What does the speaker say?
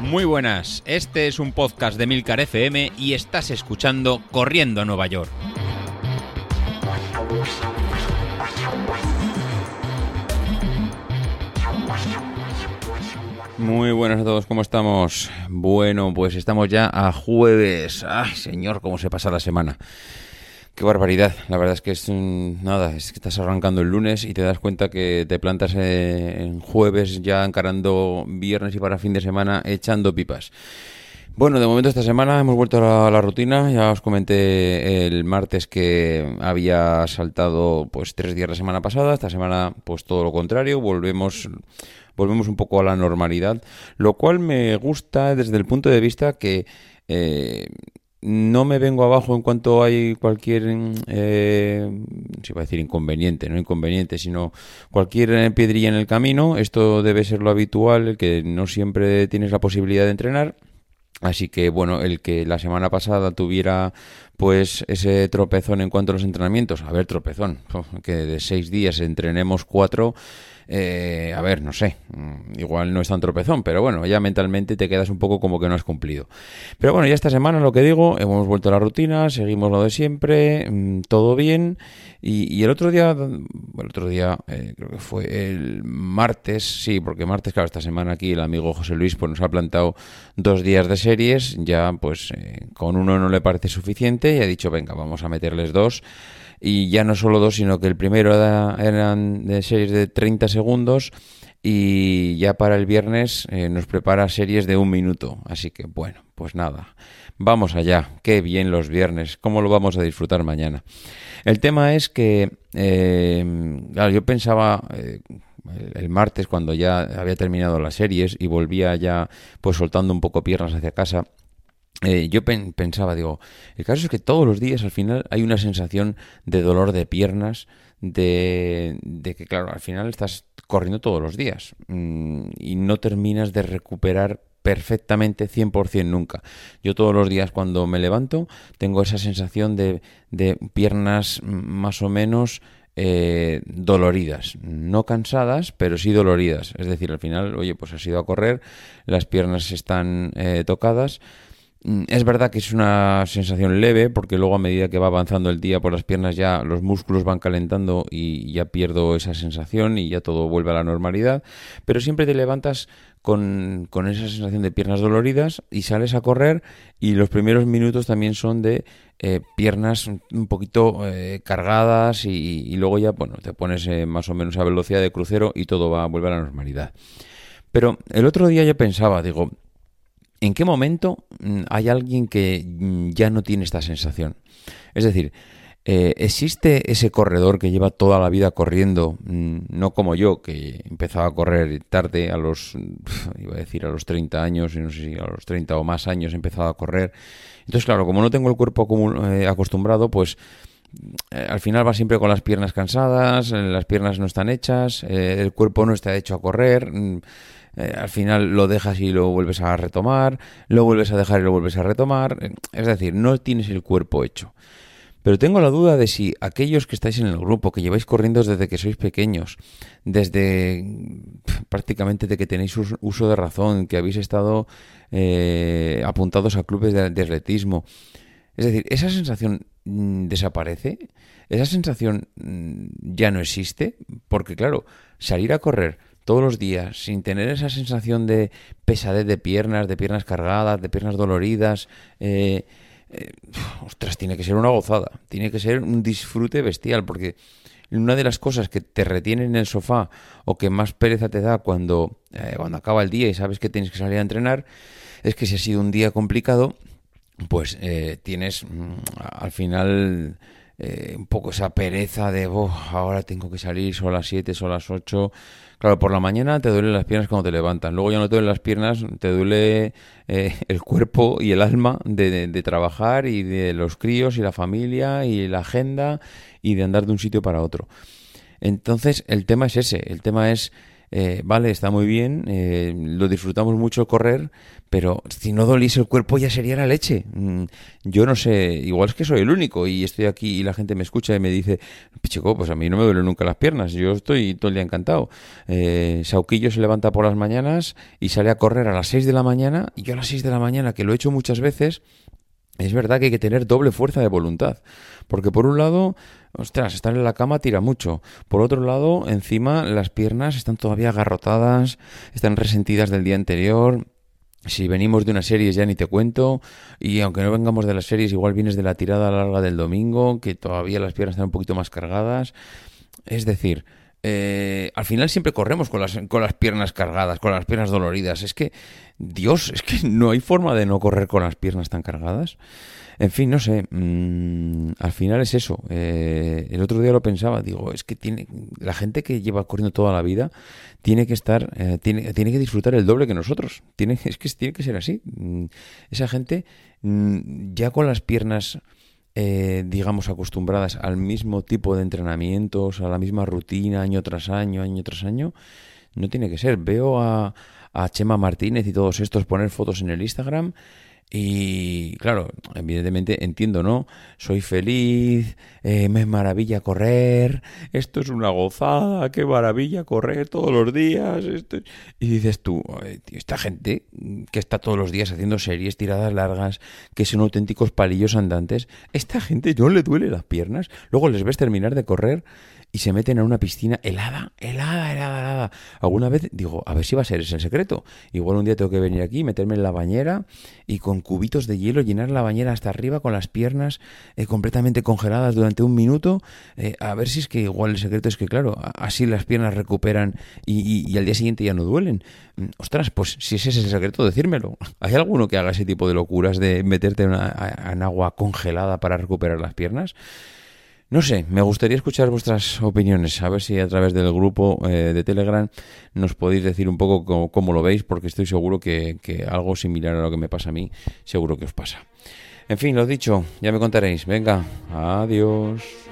Muy buenas, este es un podcast de Milcar FM y estás escuchando Corriendo a Nueva York. Muy buenas a todos, ¿cómo estamos? Bueno, pues estamos ya a jueves. Ay, señor, cómo se pasa la semana. Qué barbaridad. La verdad es que es nada, es que estás arrancando el lunes y te das cuenta que te plantas en jueves ya encarando viernes y para fin de semana echando pipas. Bueno, de momento esta semana hemos vuelto a la, rutina. Ya os comenté el martes que había saltado pues tres días la semana pasada. Esta semana pues todo lo contrario. Volvemos volvemos un poco a la normalidad, lo cual me gusta desde el punto de vista que eh, no me vengo abajo en cuanto hay cualquier, eh, se va a decir inconveniente, no inconveniente, sino cualquier piedrilla en el camino. Esto debe ser lo habitual, que no siempre tienes la posibilidad de entrenar. Así que bueno, el que la semana pasada tuviera pues ese tropezón en cuanto a los entrenamientos, a ver, tropezón, que de seis días entrenemos cuatro, eh, a ver, no sé, mm, igual no es tan tropezón, pero bueno, ya mentalmente te quedas un poco como que no has cumplido. Pero bueno, ya esta semana lo que digo, hemos vuelto a la rutina, seguimos lo de siempre, mm, todo bien. Y, el otro día, el otro día, eh, creo que fue el martes, sí, porque martes, claro, esta semana aquí el amigo José Luis pues nos ha plantado dos días de series, ya pues eh, con uno no le parece suficiente y ha dicho, venga, vamos a meterles dos y ya no solo dos, sino que el primero eran de series de 30 segundos y ya para el viernes eh, nos prepara series de un minuto. Así que bueno, pues nada, vamos allá, qué bien los viernes, cómo lo vamos a disfrutar mañana. El tema es que, eh, yo pensaba... Eh, el martes cuando ya había terminado las series y volvía ya pues soltando un poco piernas hacia casa eh, yo pensaba, digo, el caso es que todos los días al final hay una sensación de dolor de piernas, de, que, claro, al final estás corriendo todos los días mm, y no terminas de recuperar perfectamente 100% nunca. Yo todos los días cuando me levanto tengo esa sensación de, de piernas más o menos eh, doloridas, no cansadas, pero sí doloridas. Es decir, al final, oye, pues has ido a correr, las piernas están eh, tocadas, es verdad que es una sensación leve porque luego a medida que va avanzando el día por las piernas ya los músculos van calentando y ya pierdo esa sensación y ya todo vuelve a la normalidad, pero siempre te levantas con, esa sensación de piernas doloridas y sales a correr y los primeros minutos también son de eh, piernas un poquito eh, cargadas y, luego ya bueno te pones eh, más o menos a velocidad de crucero y todo va vuelve a la normalidad. Pero el otro día yo pensaba, digo, ¿En qué momento mm, hay alguien que mm, ya no tiene esta sensación? Es decir, eh, ¿existe ese corredor que lleva toda la vida corriendo, mm, no como yo, que empezaba a correr tarde, a los, iba a decir a los 30 años, no sé si a los 30 o más años he empezado a correr? Entonces, claro, como no tengo el cuerpo eh, acostumbrado, pues eh, al final va siempre con las piernas cansadas, las piernas no están hechas, el cuerpo no está hecho a correr eh, al final lo dejas y lo vuelves a retomar, lo vuelves a dejar y lo vuelves a retomar, eh, es decir, no tienes el cuerpo hecho. Pero tengo la duda de si aquellos que estáis en el grupo, que lleváis corriendo desde que sois pequeños, desde prácticamente de que tenéis uso de razón, que habéis estado eh, apuntados a clubes de, atletismo, es decir, esa sensación mm, desaparece, esa sensación mm, ya no existe, porque claro, salir a correr todos los días, sin tener esa sensación de pesadez de piernas, de piernas cargadas, de piernas doloridas, eh, eh, ostras, tiene que ser una gozada, tiene que ser un disfrute bestial, porque una de las cosas que te retiene en el sofá o que más pereza te da cuando, eh, cuando acaba el día y sabes que tienes que salir a entrenar, es que si ha sido un día complicado, pues tienes mm, al final un poco esa pereza de, ahora tengo que salir, son las 7, son las 8 Claro, por la mañana te duelen las piernas cuando te levantan, luego ya no te duelen las piernas, te duele eh, el cuerpo y el alma de, trabajar y de los críos y la familia y la agenda y de andar de un sitio para otro. Entonces, el tema es ese, el tema es eh, vale, está muy bien, eh, lo disfrutamos mucho correr, pero si no doliese el cuerpo ya sería la leche. Mm, yo no sé, igual es que soy el único y estoy aquí y la gente me escucha y me dice, chico, pues a mí no me duelen nunca las piernas, yo estoy todo el día encantado. Eh, Sauquillo se levanta por las mañanas y sale a correr a las 6 de la mañana y yo a las 6 de la mañana, que lo he hecho muchas veces, es verdad que hay que tener doble fuerza de voluntad. Porque por un lado, ostras, estar en la cama tira mucho. Por otro lado, encima las piernas están todavía agarrotadas, están resentidas del día anterior. Si venimos de una serie ya ni te cuento, y aunque no vengamos de las series, igual vienes de la tirada larga del domingo, que todavía las piernas están un poquito más cargadas. Es decir, eh, al final siempre corremos con las, con las piernas cargadas, con las piernas doloridas. Es que, Dios, es que no hay forma de no correr con las piernas tan cargadas. En fin, no sé, mm, al final es eso. Eh, el otro día lo pensaba, digo, es que tiene la gente que lleva corriendo toda la vida tiene que estar, eh, tiene, tiene que disfrutar el doble que nosotros. Tiene, es que tiene que ser así. Mm, esa gente mm, ya con las piernas eh, digamos, acostumbradas al mismo tipo de entrenamientos, a la misma rutina, año tras año, año tras año, no tiene que ser. Veo a, a Chema Martínez y todos estos poner fotos en el Instagram y claro, evidentemente entiendo, ¿no? Soy feliz, eh, me es maravilla correr, esto es una gozada, qué maravilla correr todos los días. Y dices tú, esta gente que está todos los días haciendo series, tiradas largas, que son auténticos palillos andantes, esta gente no le duele las piernas, luego les ves terminar de correr y se meten a una piscina helada, helada, helada, helada. Alguna vez digo, a ver si va a ser ese el secreto. Igual un día tengo que venir aquí, meterme en la bañera y con cubitos de hielo llenar la bañera hasta arriba con las piernas eh, completamente congeladas durante un minuto. Eh, a ver si es que igual el secreto es que, claro, así las piernas recuperan y, al día siguiente ya no duelen. Mm, ostras, pues si ese es el secreto, decírmelo. ¿Hay alguno que haga ese tipo de locuras de meterte en agua congelada para recuperar las piernas? No sé, me gustaría escuchar vuestras opiniones, a ver si a través del grupo eh, de Telegram nos podéis decir un poco cómo, lo veis, porque estoy seguro que, que, algo similar a lo que me pasa a mí, seguro que os pasa. En fin, lo dicho, ya me contaréis. Venga, adiós.